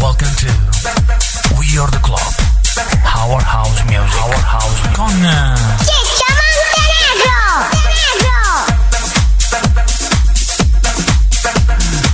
Welcome to We Are The Club. Our House Music. Our House Music. Con... Ciccio Montenegro!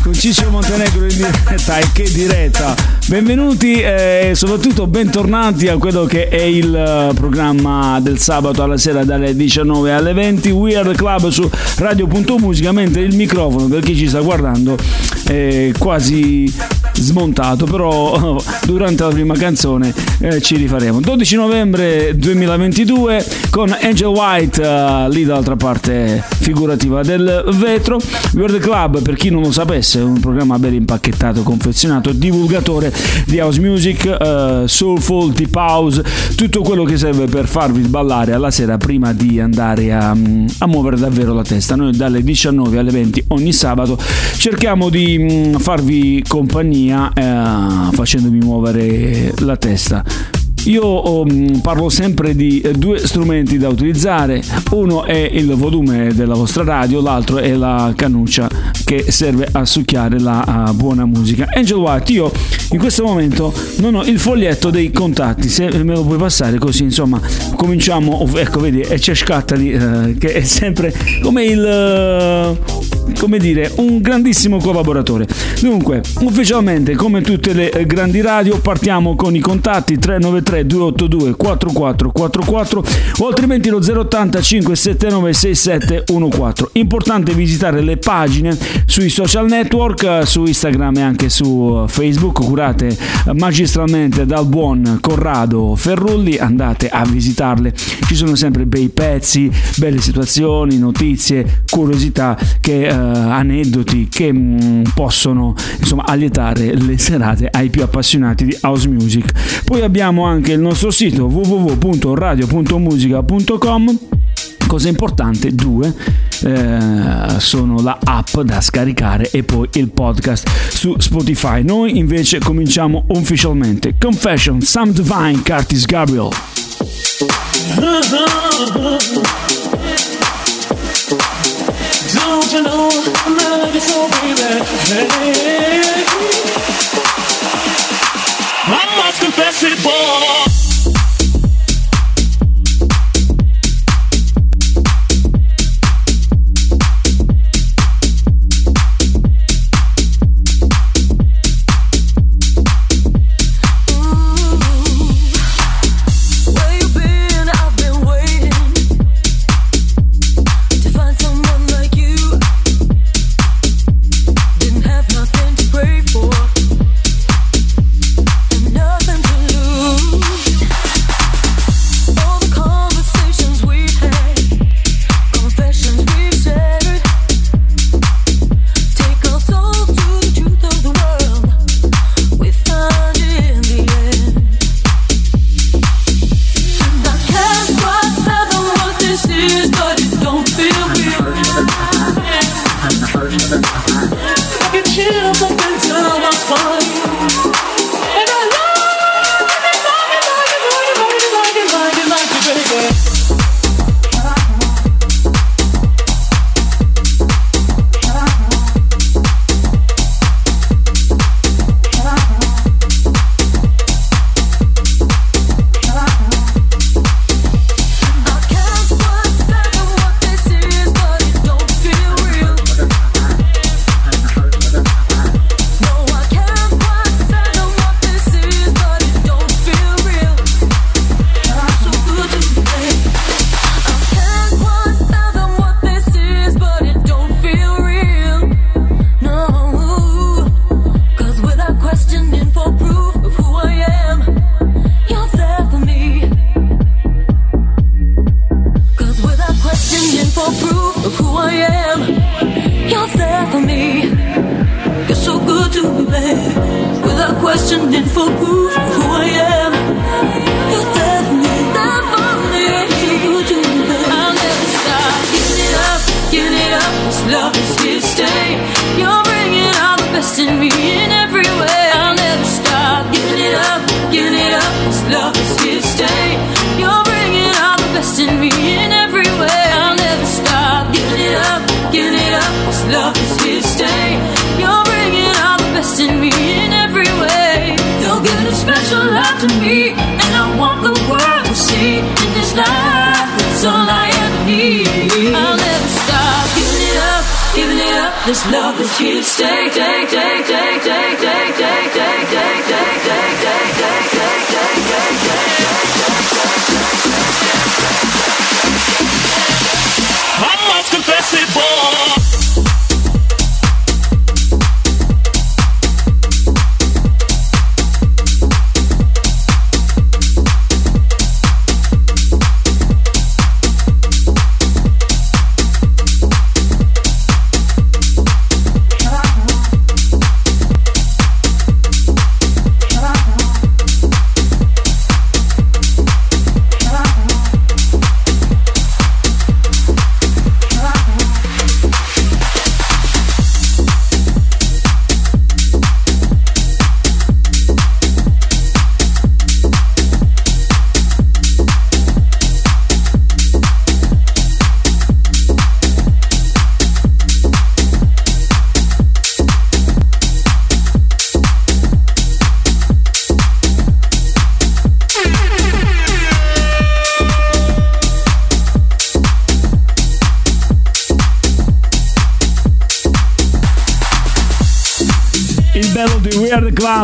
Con Ciccio Montenegro in diretta e che diretta! Benvenuti e soprattutto bentornati a quello che è il eh, programma del sabato alla sera dalle 19 alle 20 We Are The Club su Radio.musica mentre il microfono per chi ci sta guardando è quasi smontato, però durante la prima canzone eh, ci rifaremo. 12 novembre 2022 con Angel White uh, lì dall'altra parte figurativa del vetro. World Club, per chi non lo sapesse, è un programma ben impacchettato, confezionato, divulgatore di house music, uh, soulful, deep house, tutto quello che serve per farvi sballare alla sera prima di andare a, a muovere davvero la testa. Noi dalle 19 alle 20 ogni sabato cerchiamo di mh, farvi compagnia compagnia eh, facendomi muovere la testa. Io um, parlo sempre di eh, due strumenti da utilizzare, uno è il volume della vostra radio, l'altro è la cannuccia che serve a succhiare la uh, buona musica. Angel White, io in questo momento non ho il foglietto dei contatti, se me lo puoi passare così insomma cominciamo, ecco vedi, e c'è Scattali uh, che è sempre come il... Uh, come dire, un grandissimo collaboratore. Dunque, ufficialmente, come tutte le eh, grandi radio, partiamo con i contatti 393 282 4444 o altrimenti lo 080 579 6714. Importante visitare le pagine sui social network, su Instagram e anche su Facebook, curate magistralmente dal buon Corrado Ferrulli, andate a visitarle. Ci sono sempre bei pezzi, belle situazioni, notizie, curiosità che eh, aneddoti che mh, mm, possono insomma allietare le serate ai più appassionati di house music. Poi abbiamo anche il nostro sito www.radio.musica.com cosa importante, due, eh, sono la app da scaricare e poi il podcast su Spotify. Noi invece cominciamo ufficialmente. Confession, Sam Divine, Curtis Gabriel. Don't you know I love so, baby? Hey. I must confess it, boy.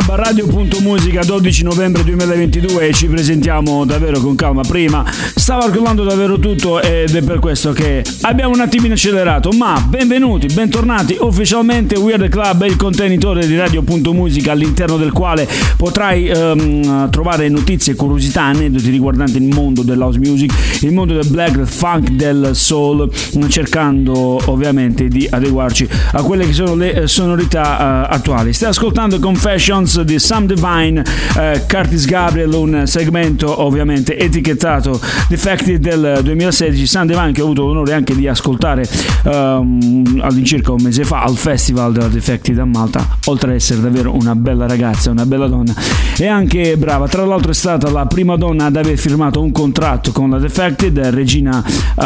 Club Radio.musica 12 novembre 2022 e ci presentiamo davvero con calma. Prima stavo calcolando davvero tutto ed è per questo che abbiamo un attimino accelerato. Ma benvenuti, bentornati ufficialmente Weird Club è il contenitore di Radio.musica all'interno del quale potrai um, trovare notizie, curiosità, aneddoti riguardanti il mondo dell'house music, il mondo del black, del funk, del soul, cercando ovviamente di adeguarci a quelle che sono le sonorità uh, attuali. Stai ascoltando Confession Sessions di Sam Divine, eh, Curtis Gabriel, un segmento ovviamente etichettato Defected del 2016. Sam Divine che ho avuto l'onore anche di ascoltare um, all'incirca un mese fa al festival della Defected a Malta, oltre ad essere davvero una bella ragazza, una bella donna e anche brava. Tra l'altro è stata la prima donna ad aver firmato un contratto con la Defected, regina uh,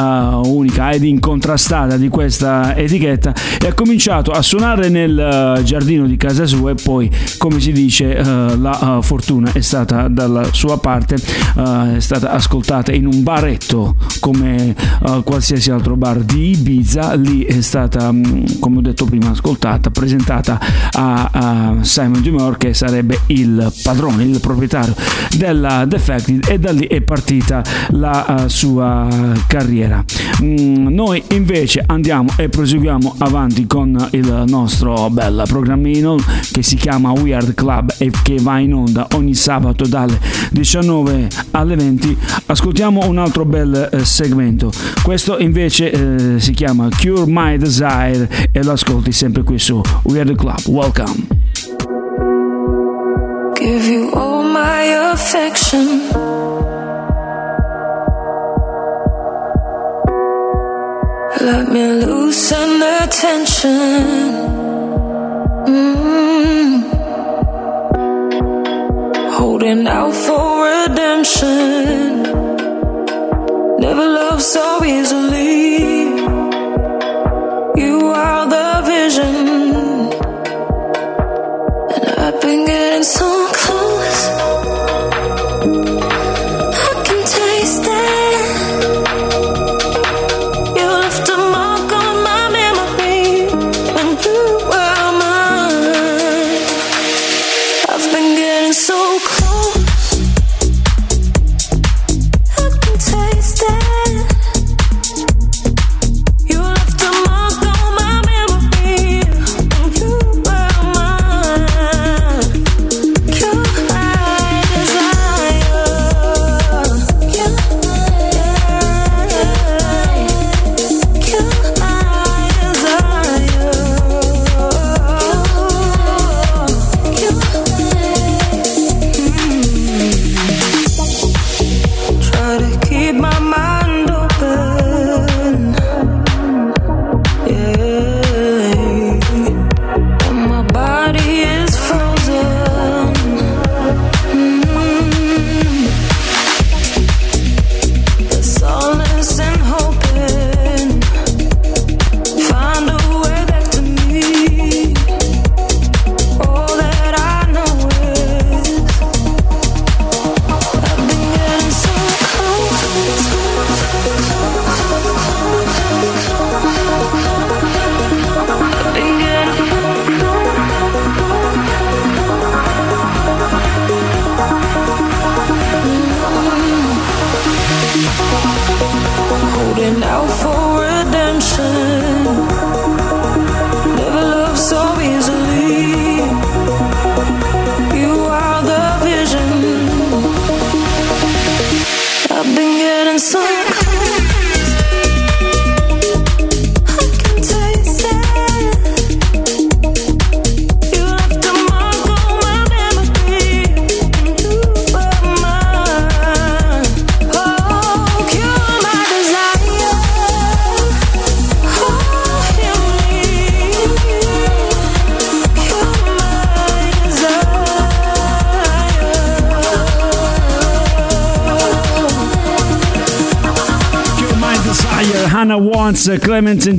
unica ed incontrastata di questa etichetta e ha cominciato a suonare nel uh, giardino di casa sua e poi come si dice, uh, la fortuna è stata dalla sua parte, è stata ascoltata in un baretto come qualsiasi altro bar di Ibiza, lì è stata, um, come ho detto prima, ascoltata, presentata a, a Simon Dumore che sarebbe il padrone, il proprietario della Defected e da lì è partita la sua carriera. Mm, noi invece andiamo e proseguiamo avanti con il nostro bel programmino che si chiama We Are Yard Club e che va in onda ogni sabato dalle 19 alle 20, ascoltiamo un altro bel eh, segmento. Questo invece eh, si chiama Cure My Desire e lo ascolti sempre qui su Weird Club. Welcome. Give you all my affection. Let me loosen the tension. Mm-hmm. holding out for redemption. Never loved so easily. You are the vision, and I've been getting so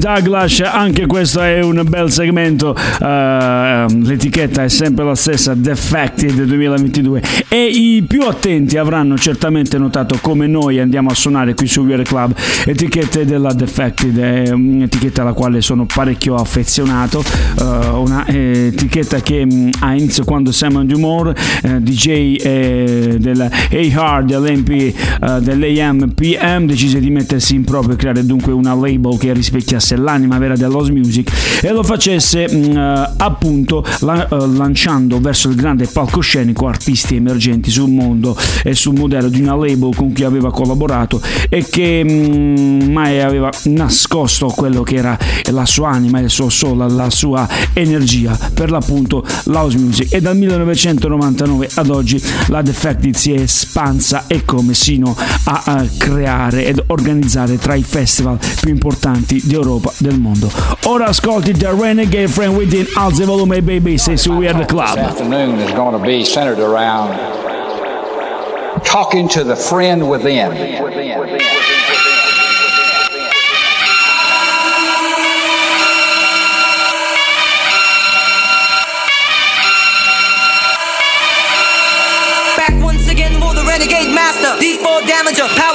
Douglas, anche questo è un bel segmento, uh, l'etichetta è sempre la stessa, Defected 2022 e i più attenti avranno certamente notato come noi andiamo a suonare qui su Weird Club, etichette della Defected, è un'etichetta alla quale sono parecchio affezionato, uh, una etichetta che um, ha inizio quando Simon Dumore, uh, DJ eh, della A-Hard, dell'MP, uh, dell'AM PM, decise di mettersi in proprio e creare dunque una label che rispecchiasse l'anima vera dell'house music e lo facesse mh, mm, eh, appunto la, uh, lanciando verso il grande palcoscenico artisti emergenti sul mondo e sul modello di una label con cui aveva collaborato e che mh, mm, mai aveva nascosto quello che era la sua anima, il suo soul, la sua energia per l'appunto l'house music. E dal 1999 ad oggi la Defected si è espansa e come sino a, a creare ed organizzare tra i festival più importanti d'Europa del mondo. Ora ascolti The Renegade Friend Within, alza il volume baby, sei su Weird Club. This afternoon is going to be centered around talking to the friend within. renegade master. D4 damager, power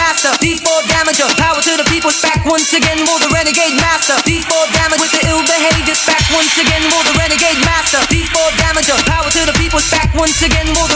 Back once again, more the renegade master. D4 damage with the ill behavior. Back once again, more the renegade master. D4 damager, power to the people. Back once again, more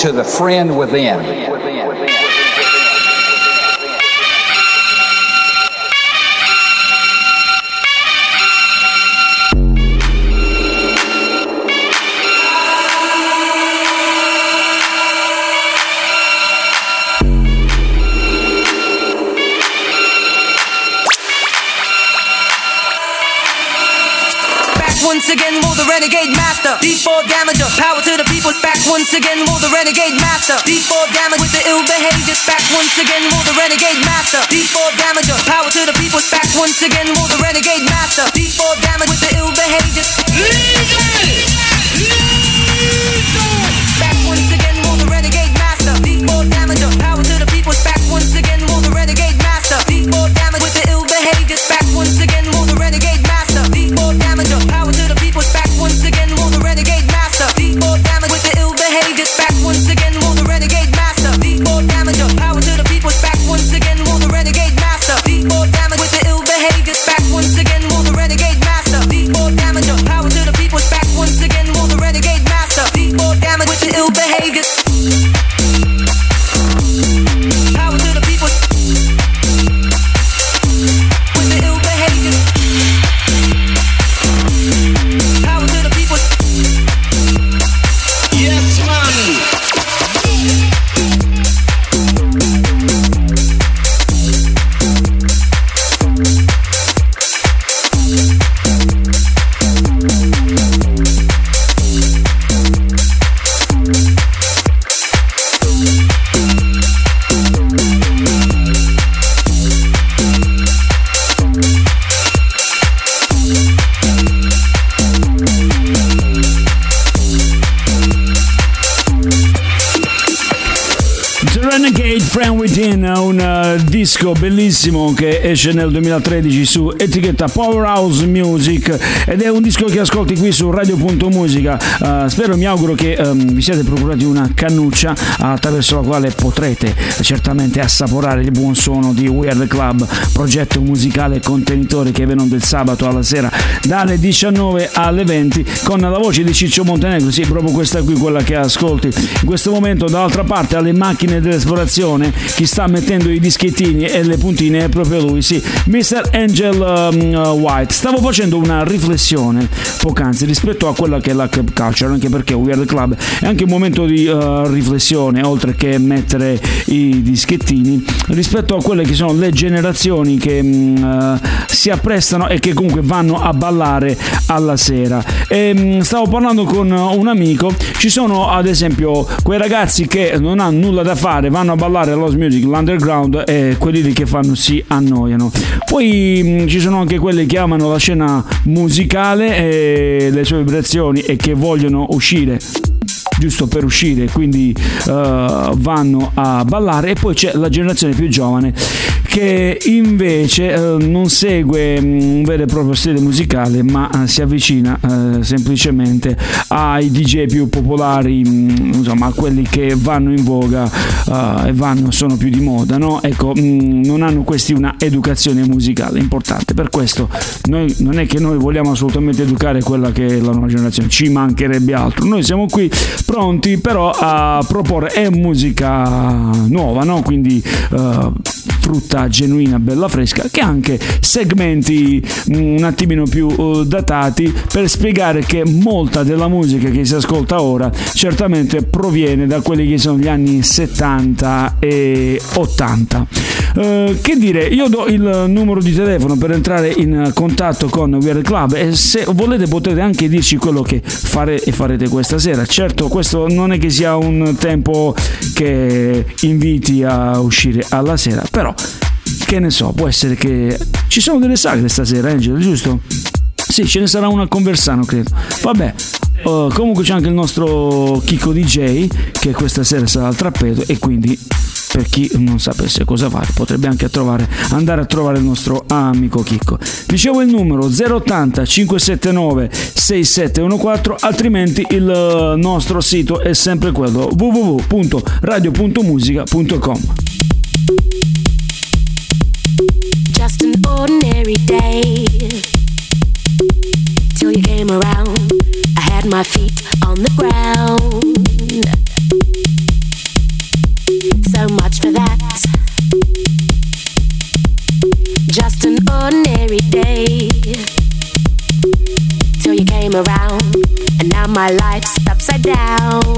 to the friend within. Master? D4 damager. Power to the people. Back once again. Will the renegade master? D4 damage with the ill behavior. Back once again. Will the renegade master? D4 damager. Power to the people. Back once again. Will the renegade master? D4 damage with the ill behavior. Bellissimo che esce nel 2013 su etichetta Powerhouse Music ed è un disco che ascolti qui su Radio.musica. Eh, spero, mi auguro che ehm, vi siate procurati una cannuccia attraverso la quale potrete certamente assaporare il buon suono di Weird Club, progetto musicale contenitore che viene del sabato alla sera dalle 19 alle 20 con la voce di Ciccio Montenegro, sì, proprio questa qui, quella che ascolti in questo momento. Dall'altra parte alle macchine dell'esplorazione, chi sta mettendo i dischettini e le puntine è proprio lui, sì, Mr. Angel um, uh, White. Stavo facendo una riflessione poc'anzi rispetto a quella che è la club culture, anche perché Weird Club è anche un momento di uh, riflessione, oltre che mettere i dischettini, rispetto a quelle che sono le generazioni che mm, uh, si apprestano e che comunque vanno a ballare alla sera. E, mm, stavo parlando con un amico, ci sono ad esempio quei ragazzi che non hanno nulla da fare, vanno a ballare all'house music, l'underground e quelli lì che fanno si annoiano. Poi mh, ci sono anche quelli che amano la scena musicale e le sue vibrazioni e che vogliono uscire giusto per uscire, quindi eh, vanno a ballare e poi c'è la generazione più giovane che invece eh, non segue mm, un vero e proprio stile musicale ma eh, si avvicina eh, semplicemente ai DJ più popolari, mm, insomma a quelli che vanno in voga eh, e vanno, sono più di moda, no? Ecco, mm, non hanno questi una educazione musicale importante, per questo noi, non è che noi vogliamo assolutamente educare quella che è la nuova generazione, ci mancherebbe altro, noi siamo qui pronti però a proporre musica nuova, no? Quindi eh, frutta genuina, bella fresca, che anche segmenti mm, un attimino più eh, datati per spiegare che molta della musica che si ascolta ora certamente proviene da quelli che sono gli anni 70 e 80. Eh, che dire, io do il numero di telefono per entrare in contatto con Weird Club e se volete potete anche dirci quello che fare e farete questa sera. Certo, questo non è che sia un tempo che inviti a uscire alla sera, però che ne so, può essere che ci sono delle sagre stasera, Angelo, giusto? Sì, ce ne sarà una a Conversano, credo. Vabbè, uh, comunque c'è anche il nostro Kiko DJ che questa sera sarà al trappeto e quindi per chi non sapesse cosa fare potrebbe anche trovare, andare a trovare il nostro amico Chicco. Dicevo il numero 080 579 6714, altrimenti il eh, nostro sito è sempre quello www.radio.musica.com. just an ordinary day. Till you came around, I had my feet on the ground. So much for that. Just an ordinary day. Till you came around, and now my life's upside down.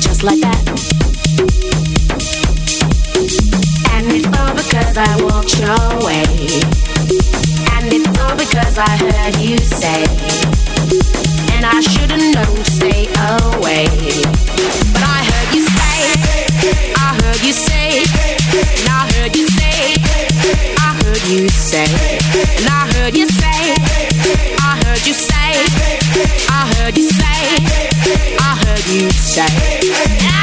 Just like that. And it's all because I walked your way, and it's all because I heard you say, and I should've known to stay away, but I heard you say, I heard you say, and I heard you say, I heard you say, and I heard you say, I heard you say, I heard you say, I heard you say,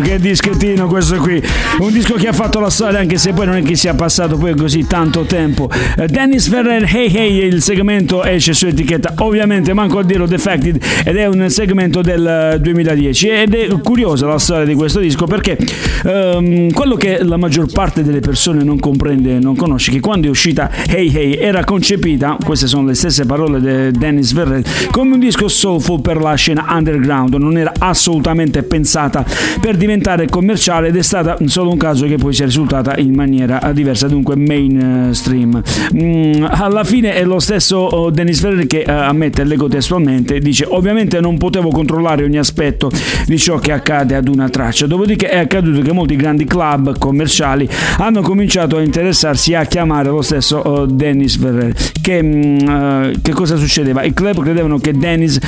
Che dischettino questo qui. Un disco che ha fatto la storia anche se poi non è che sia passato poi così tanto tempo. Eh, Dennis Ferrer, Hey Hey, il segmento esce su etichetta ovviamente manco a dirlo Defected ed è un segmento del eh, 2010 ed è curiosa la storia di questo disco perché ehm, quello che la maggior parte delle persone non comprende, non conosce, che quando è uscita Hey Hey era concepita, queste sono le stesse parole di Dennis Ferrer, come un disco soulful per la scena underground, non era assolutamente pensata per diventare commerciale ed è stata solo un caso che poi sia risultata in maniera diversa, dunque mainstream. Mm, alla fine è lo stesso oh, Dennis Ferrer che eh, ammette, leggo testualmente, dice ovviamente non potevo controllare ogni aspetto di ciò che accade ad una traccia, dopodiché è accaduto che molti grandi club commerciali hanno cominciato a interessarsi a chiamare lo stesso oh, Dennis Ferrer. Che, mm, eh, che cosa succedeva? I club credevano che Dennis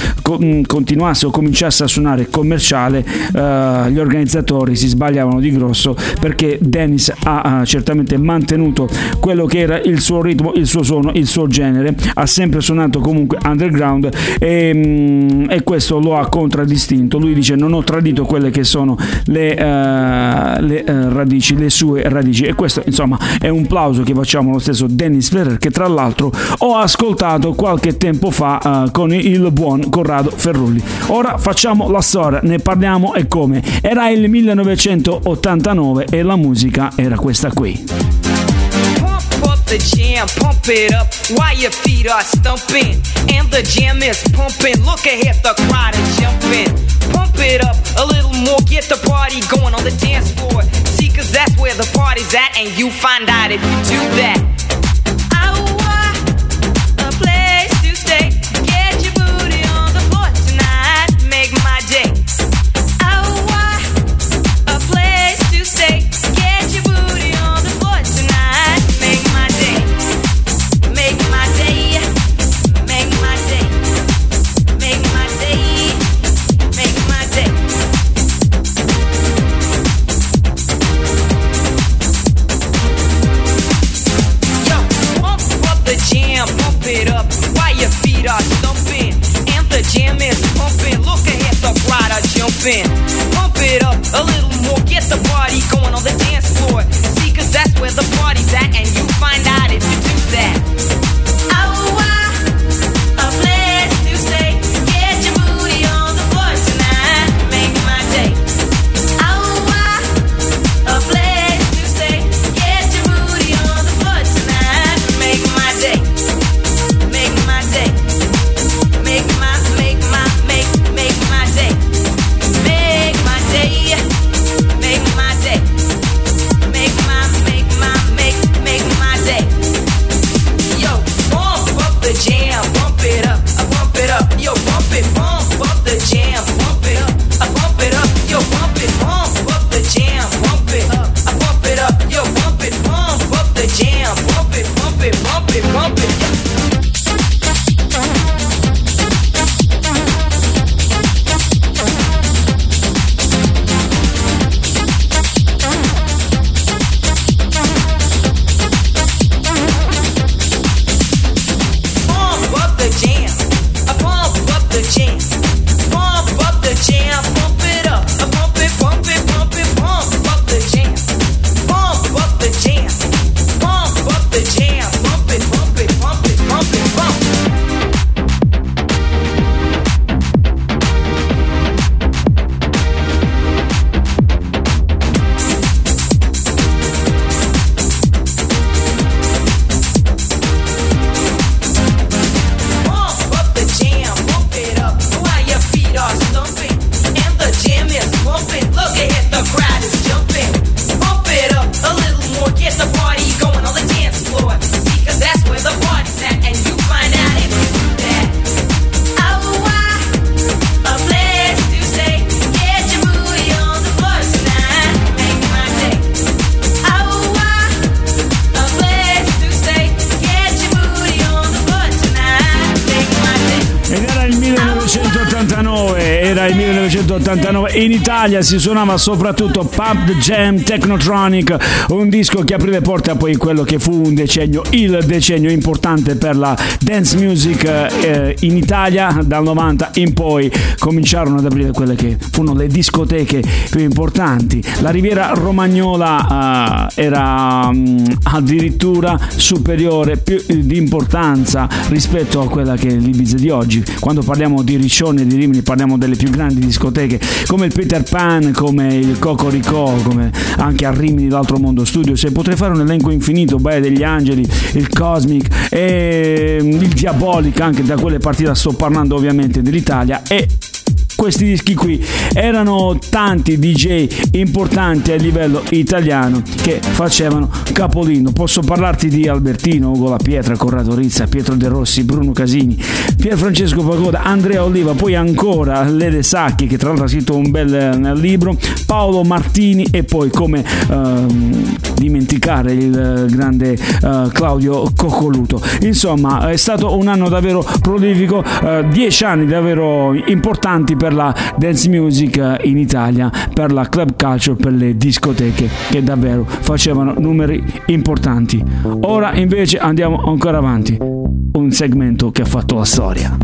mm, continuasse o cominciasse a suonare commerciale, eh, gli organizzatori si sbagliavano di grosso perché Dennis ha, certamente mantenuto quello che era il suo ritmo, il suo suono, il suo genere, ha sempre suonato comunque underground e, mm, e questo lo ha contraddistinto. Lui dice non ho tradito quelle che sono le, eh, le, eh, radici, le sue radici e questo insomma è un plauso che facciamo allo stesso Dennis Ferrer che tra l'altro ho ascoltato qualche tempo fa eh, con il buon Corrado Ferrulli. Ora facciamo la storia, ne parliamo e come. Era il 1989 e la musica era questa qui. The jam, pump it up while your feet are stumping. And the jam is pumping. Look ahead, the crowd is jumping. Pump it up a little more, get the party going on the dance floor. See, cause that's where the party's at, and you find out if you do that. Crowd. Pump it up a little more, get the party going on the dance floor. See, cause that's where the party's at, and you find out if you do that. 1989 in Italia si suonava soprattutto Pub Jam Technotronic, un disco che aprì le porte a poi quello che fu un decennio, il decennio importante per la dance music eh, in Italia. Dal 90 in poi cominciarono ad aprire quelle che furono le discoteche più importanti. La Riviera Romagnola eh, era mh, addirittura superiore più di importanza rispetto a quella che è l'Ibiza di oggi. Quando parliamo di Riccione e di Rimini parliamo delle più grandi discoteche come il Peter Pan, come il Cocorico, come anche a Rimini l'altro mondo studio. Se potrei fare un elenco infinito, Baia degli Angeli, il Cosmic e il Diabolic, anche da quelle partite sto parlando ovviamente dell'Italia e questi dischi qui erano tanti DJ importanti a livello italiano che facevano capolino. Posso parlarti di Albertino, Ugo La Pietra, Corrado Rizza, Pietro De Rossi, Bruno Casini, Pier Francesco Pagoda, Andrea Oliva, poi ancora Lede Sacchi che tra l'altro ha scritto un bel eh, libro, Paolo Martini e poi come ehm, dimenticare il eh, grande eh, Claudio Coccoluto. Insomma, è stato un anno davvero prolifico, eh, dieci anni davvero importanti per la dance music in Italia, per la club culture, per le discoteche che davvero facevano numeri importanti. Ora invece andiamo ancora avanti, un segmento che ha fatto la storia.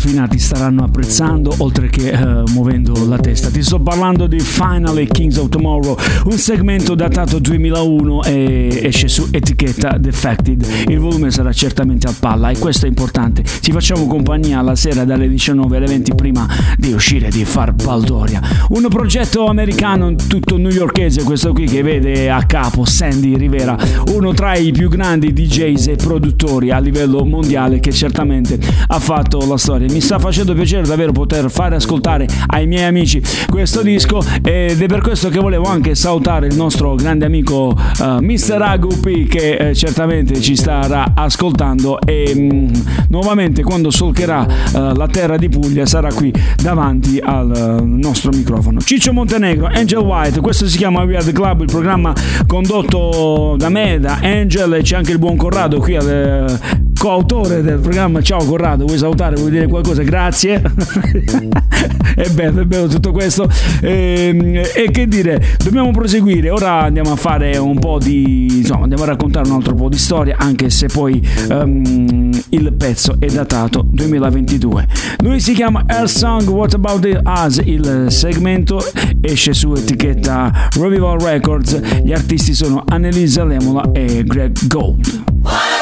Raffinati staranno apprezzando oltre che eh, muovendo la testa. Ti sto parlando di Finally Kings of Tomorrow, un segmento datato 2001 e esce su etichetta Defected. Il volume sarà certamente a palla e questo è importante. Ci facciamo compagnia la sera dalle 19 alle 20 prima di uscire di far baldoria. Un progetto americano tutto newyorkese questo qui che vede a capo Sandy Rivera, uno tra i più grandi DJs e produttori a livello mondiale che certamente ha fatto la storia. Mi sta facendo piacere davvero poter fare ascoltare ai miei amici questo disco ed è per questo che volevo anche salutare il nostro grande amico uh, Mr. Agupi che eh, certamente ci starà ascoltando e mh, mm, nuovamente quando solcherà uh, la terra di Puglia sarà qui davanti al uh, nostro microfono. Ciccio Montenegro, Angel White, questo si chiama We Are The Club, il programma condotto da me, da Angel e c'è anche il buon Corrado qui al coautore del programma. Ciao Corrado, vuoi salutare? Vuoi dire qualcosa? Grazie. è bello, è bello tutto questo. E, ehm, e, che dire, dobbiamo proseguire. Ora andiamo a fare un po' di. insomma, andiamo a raccontare un altro po' di storia, anche se poi um, il pezzo è datato 2022. Lui si chiama Air Song What About Us. Il segmento esce su etichetta Revival Records. Gli artisti sono Annelisa Lemola e Greg Gold.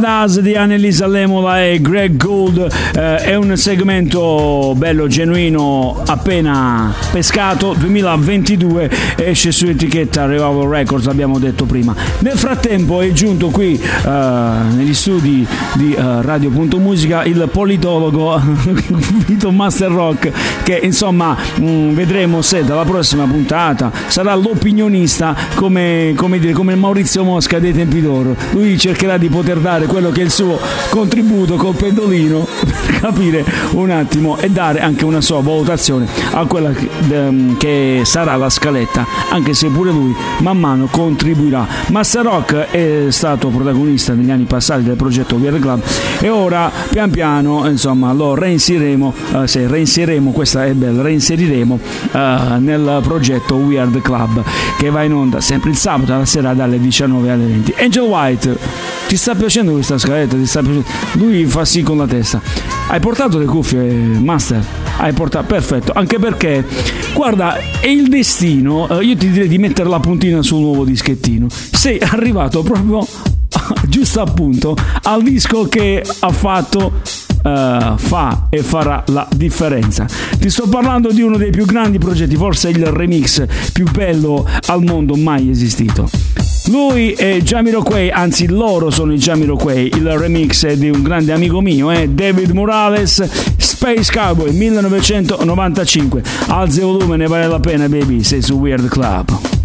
About Us di Annelisa Lemola e Greg Gould eh, è un segmento bello, genuino, appena pescato, 2022, esce su etichetta Revival Records, abbiamo detto prima. Nel frattempo è giunto qui eh, negli studi di eh, Radio.musica il politologo Vito Master Rock che insomma mh, vedremo se dalla prossima puntata sarà l'opinionista come, come, dire, come Maurizio Mosca dei tempi d'oro. Lui cercherà di poter dare quello che è il suo contributo col pendolino per capire un attimo e dare anche una sua valutazione a quella che, ehm, sarà la scaletta, anche se pure lui man mano contribuirà. Master Rock è stato protagonista negli anni passati del progetto Weird Club e ora pian piano insomma lo reinseriremo, eh, se reinseriremo, questa è bella, reinseriremo eh, nel progetto Weird Club che va in onda sempre il sabato alla sera dalle 19 alle 20. Angel White, ti sta piacendo questa scaletta? Ti sta piacendo? Lui fa sì con la testa. Hai portato le cuffie, Master? Hai portato, perfetto, anche perché, guarda, è il destino, eh, io ti direi di mettere la puntina sul nuovo dischettino. Sei arrivato proprio giusto appunto al disco che ha fatto Uh, fa e farà la differenza. Ti sto parlando di uno dei più grandi progetti, forse il remix più bello al mondo mai esistito. Lui è Jamiroquai, anzi loro sono i Jamiroquai, il remix è di un grande amico mio, eh, David Morales, Space Cowboy 1995. Alza il volume, ne vale la pena baby, sei su Weird Club.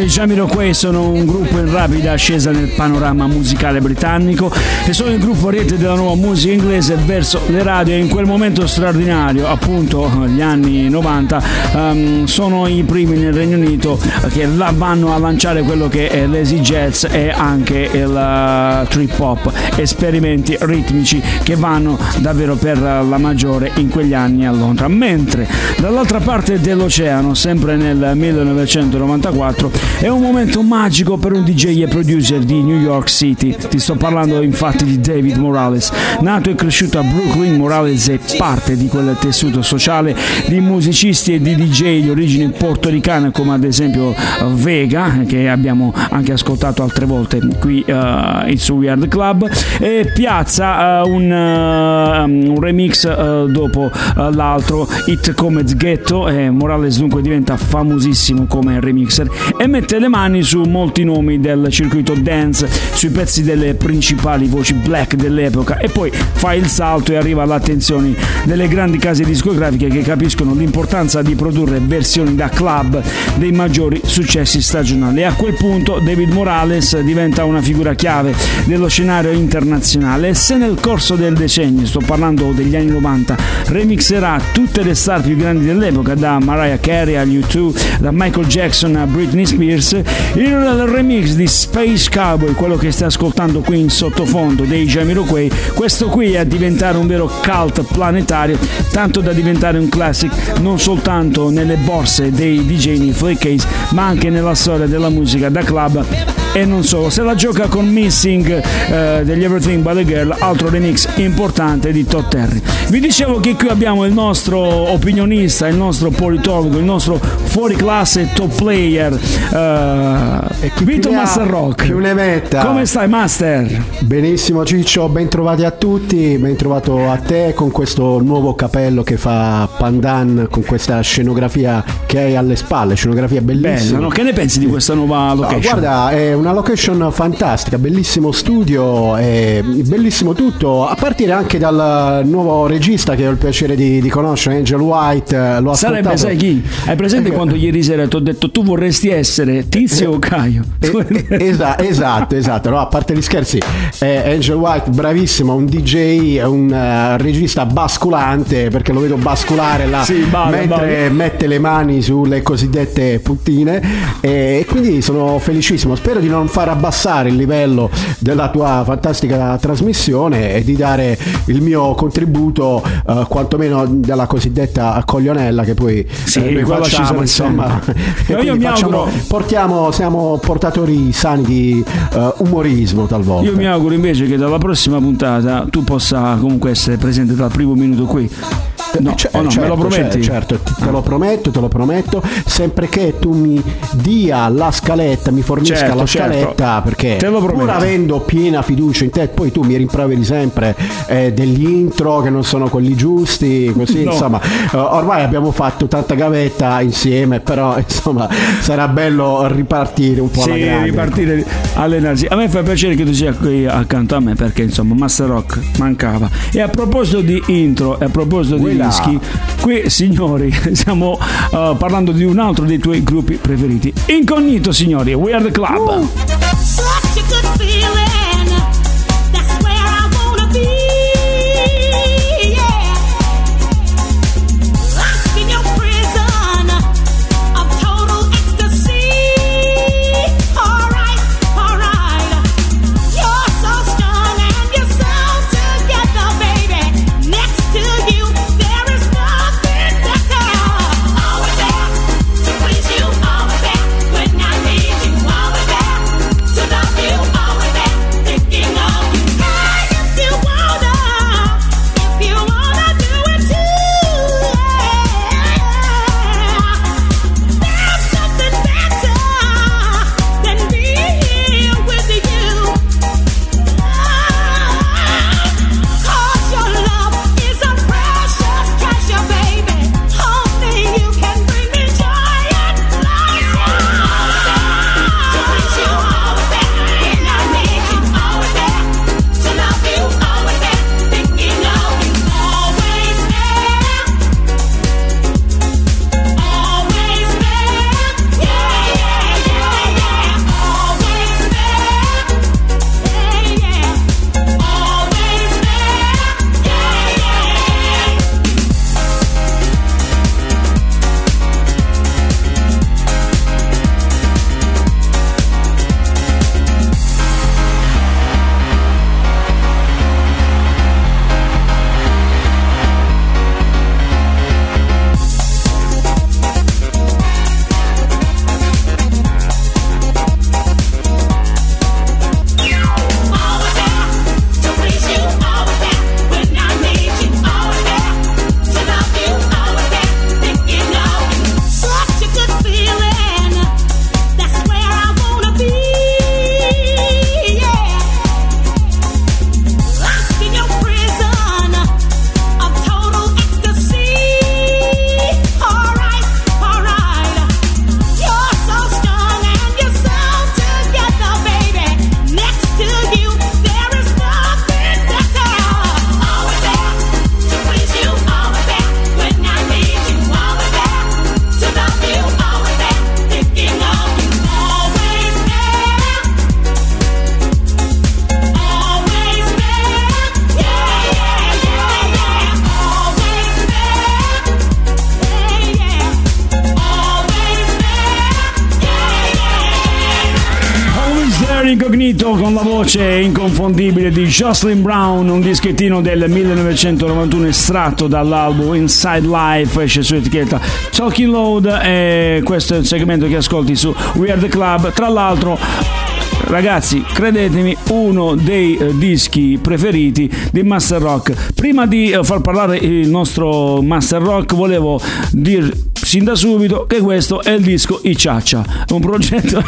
Mary Jamiroquai sono un gruppo in rapida ascesa nel panorama musicale britannico e sono il gruppo rete della nuova musica inglese verso le radio e in quel momento straordinario, appunto gli anni 90, ehm, sono i primi nel Regno Unito che la vanno a lanciare quello che è l'easy jazz e anche il eh, trip hop, esperimenti ritmici che vanno davvero per la maggiore in quegli anni a Londra. Mentre dall'altra parte dell'oceano, sempre nel 1994, è un momento magico per un DJ e producer di New York City. Ti sto parlando infatti di David Morales. Nato e cresciuto a Brooklyn, Morales è parte di quel tessuto sociale di musicisti e di DJ di origine portoricana come ad esempio Vega, che abbiamo anche ascoltato altre volte qui uh, su Weird Club, e piazza uh, un, uh, un, remix dopo l'altro, Hit come Ghetto, e Morales dunque diventa famosissimo come remixer e mette le mani su molti nomi del circuito dance, sui pezzi delle principali voci black dell'epoca. E poi fa il salto e arriva all'attenzione delle grandi case discografiche che capiscono l'importanza di produrre versioni da club dei maggiori successi stagionali. E a quel punto David Morales diventa una figura chiave dello scenario internazionale. E se nel corso del decennio, sto parlando degli anni 90, remixerà tutte le star più grandi dell'epoca da Mariah Carey a U2, da Michael Jackson a Britney Spears, il remix di Space Cowboy, quello che stai ascoltando qui in sottofondo dei Jamiroquai, questo qui è a diventare un vero cult planetario, tanto da diventare un classic non soltanto nelle borse dei DJ nei Case, ma anche nella storia della musica da club e non solo. Se la gioca con Missing eh, degli Everything by the Girl, altro remix importante di Todd Terry. Vi dicevo che qui abbiamo il nostro opinionista, il nostro politologo, il nostro fuori classe top player, eh, Vito Master Rock. Più ne metta. Come stai, Master? Benissimo, Ciccio. Ben trovati a tutti. Ben trovato a te con questo nuovo capello che fa Pandan, con questa scenografia che hai alle spalle. Scenografia bellissima. Bella, no? Che ne pensi di questa nuova location? No, guarda, è una location fantastica, bellissimo studio, bellissimo tutto, a partire anche dal nuovo regista che ho il piacere di, di conoscere, Angel White. Eh, l'ho Sarebbe, sai chi? Hai presente quando ieri sera ti ho detto tu vorresti essere Tizio o Caio? Eh, esa- esatto, esatto, no, a parte gli scherzi, Angel White bravissimo, un DJ, un regista basculante, perché lo vedo basculare là sì, vale, mentre vale. mette le mani sulle cosiddette puttine e quindi sono felicissimo, spero di non far abbassare il livello della tua fantastica trasmissione e di dare il mio contributo, uh, quantomeno della cosiddetta coglionella che poi sì, eh, facciamo, insomma. Io mi facciamo, auguro... portiamo, siamo portatori sani di uh, umorismo talvolta. Io mi auguro invece che dalla prossima puntata tu possa comunque essere presente dal primo minuto qui. No, C- oh no certo, me lo prometti? Certo, te lo prometto, te lo prometto, sempre che tu mi dia la scaletta, mi fornisca certo, la certo. scaletta, perché te lo pur avendo piena fiducia in te, poi tu mi rimproveri sempre eh, degli intro che non sono quelli giusti, così no. insomma, uh, ormai abbiamo fatto tanta gavetta insieme, però insomma sarà bello ripartire un po' sì, alla grande. ripartire, allenarsi. A me fa piacere che tu sia qui accanto a me perché insomma Master Rock mancava. E a proposito di intro e a proposito di Quella. Dischi, qui signori stiamo uh, parlando di un altro dei tuoi gruppi preferiti. Incognito signori, We Are The Club. Uh. Voce inconfondibile di Jocelyn Brown, un dischettino del 1991 estratto dall'album Inside Life, esce su etichetta Talking Load e questo è il segmento che ascolti su We Are The Club. Tra l'altro Ragazzi, credetemi, uno dei eh, dischi preferiti di Master Rock. Prima di eh, far parlare il nostro Master Rock, volevo dir sin da subito che questo è il disco Icciaccia, un progetto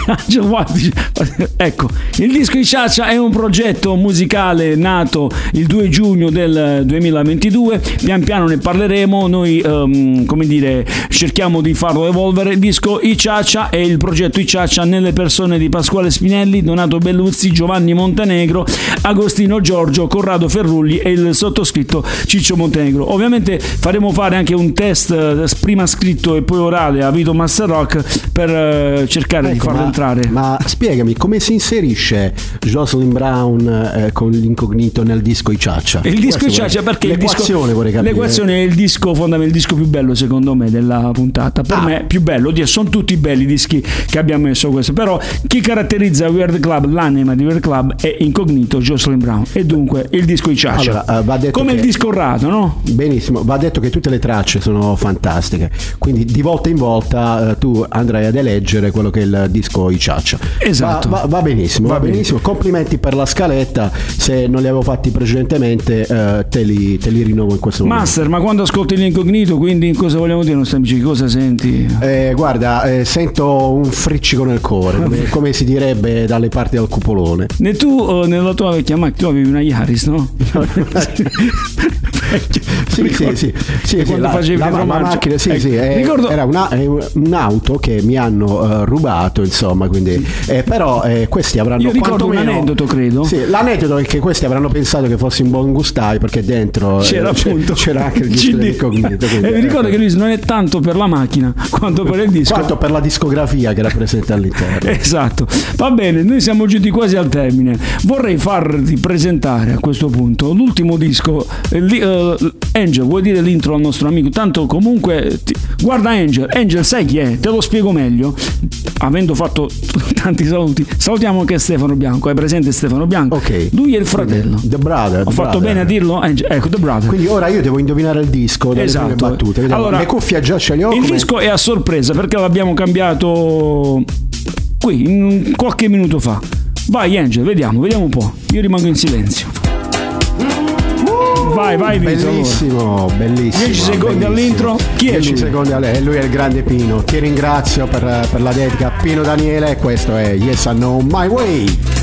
ecco, il disco Icciaccia è un progetto musicale nato il 2 giugno del 2022, pian piano ne parleremo, noi ehm, come dire cerchiamo di farlo evolvere, il disco Icciaccia è il progetto Icciaccia nelle persone di Pasquale Spinelli, Donato Belluzzi, Giovanni Montenegro, Agostino Giorgio, Corrado Ferrulli e il sottoscritto Ciccio Montenegro. Ovviamente faremo fare anche un test eh, prima scritto e poi orale a Vito Master Rock per eh, cercare di Ecco, farlo ma, entrare. ma spiegami come si inserisce Jocelyn Brown eh, con l'incognito nel disco Icciaccia? Il disco Icciaccia vorrei- perché il disco, l'equazione vorrei capire. l'equazione è il disco fondamentale, il disco più bello secondo me della puntata. Per Ah. me più bello, oddio, sono tutti belli i dischi che abbiamo messo questo, però chi caratterizza Weird Club, l'anima di Weird Club è incognito Jocelyn Brown e dunque il disco Icciaccia. Allora, eh, Come che- il disco Rado, no? Benissimo, va detto che tutte le tracce sono fantastiche, quindi di volta in volta eh, tu andrai ad eleggere quello che è il disco Icciaccia. Esatto. Va, va- va benissimo, va, Va bene. benissimo. Complimenti per la scaletta, se non li avevo fatti precedentemente eh, te, li, te li rinnovo in questo momento. Master, ma quando ascolti l'incognito, quindi cosa vogliamo dire nostri amici? Cosa senti? Eh, guarda, eh, sento un friccico nel cuore, come, come si direbbe dalle parti del cupolone. Ne tu eh, nella tua vecchia macchina tu avevi una Yaris, no? Sì, sì, sì, sì, quando la, facevi la- la macchina, sì, Ecco, sì, è- ricordo- era una- un'auto che mi hanno eh, rubato, insomma, quindi, eh, però eh, questi avranno Io ricordo un aneddoto, credo. Sì, l'aneddoto è che questi avranno pensato che fossi un buon gustaio perché dentro eh, C'era appunto c'era anche il disco quindi, E vi ricordo ecco. che lui non è tanto per la macchina quanto per il disco. quanto per la discografia che era presente all'interno. Esatto, va bene, noi siamo giunti quasi al termine. Vorrei farti presentare a questo punto l'ultimo disco. eh, li- eh, Angel, vuoi dire l'intro al nostro amico? Tanto comunque, ti- guarda Angel, Angel sai chi è? Te lo spiego meglio. Avendo fatto tanti saluti, salutiamo anche Stefano Bianco. È presente Stefano Bianco? Ok. Lui è il fratello. The Brother. Ho The fatto Brother. bene a dirlo? Angel, ecco, The Brother. Quindi ora io devo indovinare il disco dalle Esatto. battute. Vediamo. Allora, le cuffie già ce le ho. Il come- disco è a sorpresa perché l'abbiamo cambiato qui, in- qualche minuto fa. Vai Angel, vediamo, vediamo un po'. Io rimango in silenzio. Vai, vai, Vito. Bellissimo, bellissimo. 10 secondi bellissimo. all'intro. Chi è 10 lui? secondi alle- lui è il grande Pino. Ti ringrazio per, per la dedica. Pino Daniele, e questo è Yes I Know My Way.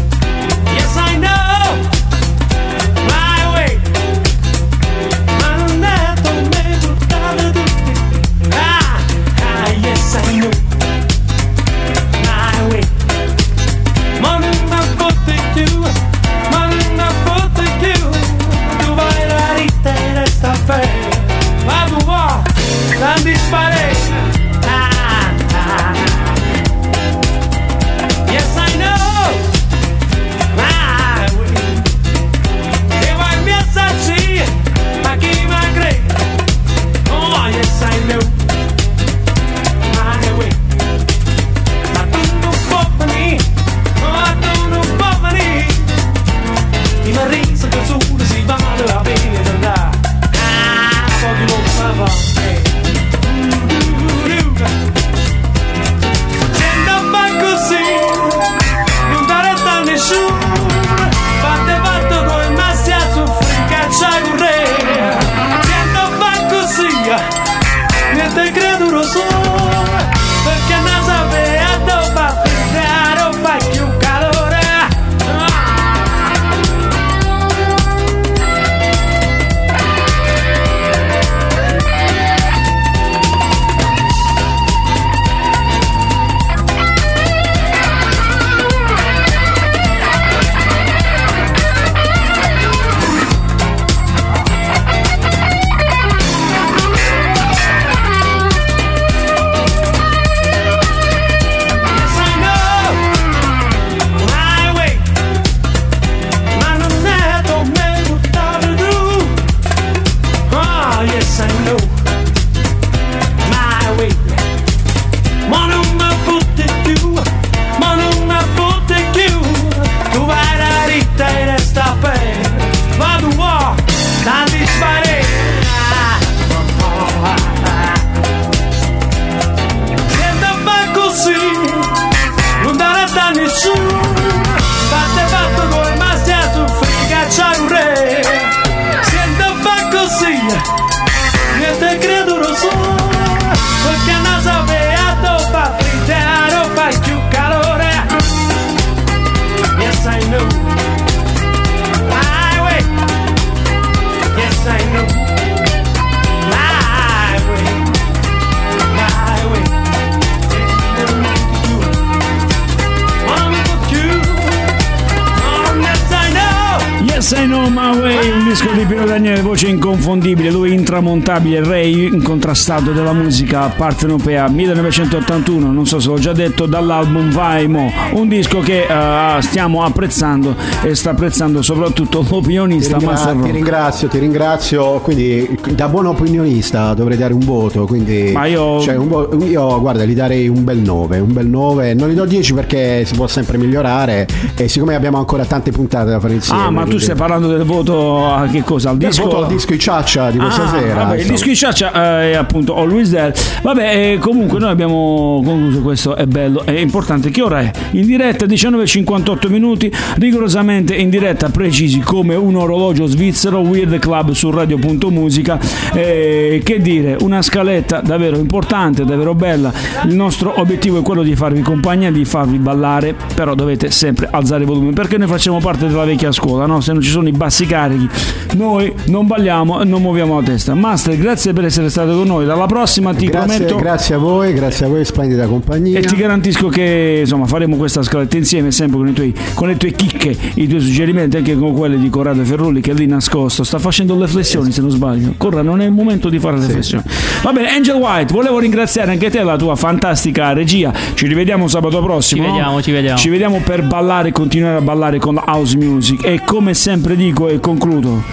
Tapia Rey incontrastato della musica partenopea 1981, non so se l'ho già detto, dall'album Vaimo, un disco che eh, stiamo apprezzando e sta apprezzando soprattutto Ti, l'opinionista ringra- Master ti ringrazio, ti ringrazio. Quindi, da buon opinionista dovrei dare un voto. Quindi, Ma io- cioè, vo- io, guarda, gli darei un bel 9. Un bel 9. Non gli do 10 perché si può sempre migliorare. E siccome abbiamo ancora tante puntate da fare insieme. Ah, ma tu stai parlando del voto a che cosa? Al Del disco? voto al disco i ciaccia di questa Ah, sera. vabbè, il disco di Ciaccia eh, appunto Always There. Vabbè, eh, comunque noi abbiamo concluso questo, è bello, è importante. Che ora è? In diretta 19.58 minuti, rigorosamente in diretta, precisi come un orologio svizzero, Weird Club su Radio.musica. Eh, che dire, una scaletta davvero importante, davvero bella. Il nostro obiettivo è quello di farvi compagnia, di farvi ballare, però dovete sempre alzare il volume perché noi facciamo parte della vecchia scuola, no? Se non ci sono i bassi carichi, noi non balliamo e non muoviamo la testa. Master, grazie per essere stato con noi. Dalla prossima ti Grazie, prometto grazie a voi, grazie a voi, splendida compagnia. e ti garantisco che insomma faremo questa scaletta insieme sempre con, i tuoi, con le tue chicche, i tuoi suggerimenti, anche con quelli di Corrado Ferrulli che è lì nascosto. Sta facendo le flessioni se non sbaglio. Corra, non è il momento di fare le flessioni. Va bene, Angel White, volevo ringraziare anche te la tua fantastica regia. Ci rivediamo sabato prossimo. Ci no? vediamo, ci vediamo. Ci vediamo per ballare, continuare a ballare con house music. E come sempre dico e concludo,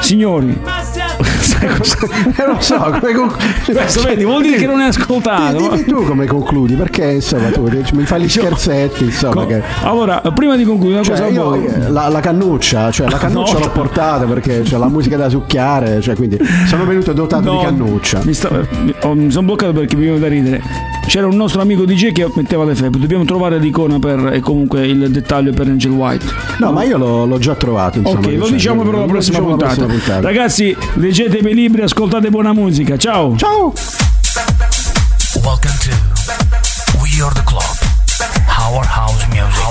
signori, sai cosa? Eh, non so, come conclu- Questo vedi, vuol dire che non hai ascoltato. Dimmi, dimmi tu come concludi, perché insomma tu mi fai gli scherzetti, insomma. Co- Che... Allora, prima di concludere, una Cioè, cosa io, vuoi? eh, la, la cannuccia, cioè la cannuccia No. l'ho portata perché c'è la musica da succhiare, cioè quindi sono venuto dotato No, di cannuccia. Mi, sta- mi- oh, mi sono bloccato perché mi viene da ridere. C'era un nostro amico DJ che metteva le febbre. Dobbiamo trovare l'icona per, e comunque il dettaglio per Angel White. No, ma io l'ho, l'ho già trovato. Insomma, Ok, lo cioè, diciamo per la lo prossima diciamo puntata. prossima puntata. Ragazzi, leggetevi i libri, ascoltate buona musica. Ciao. Ciao. Welcome to We Are the Club. Our house music.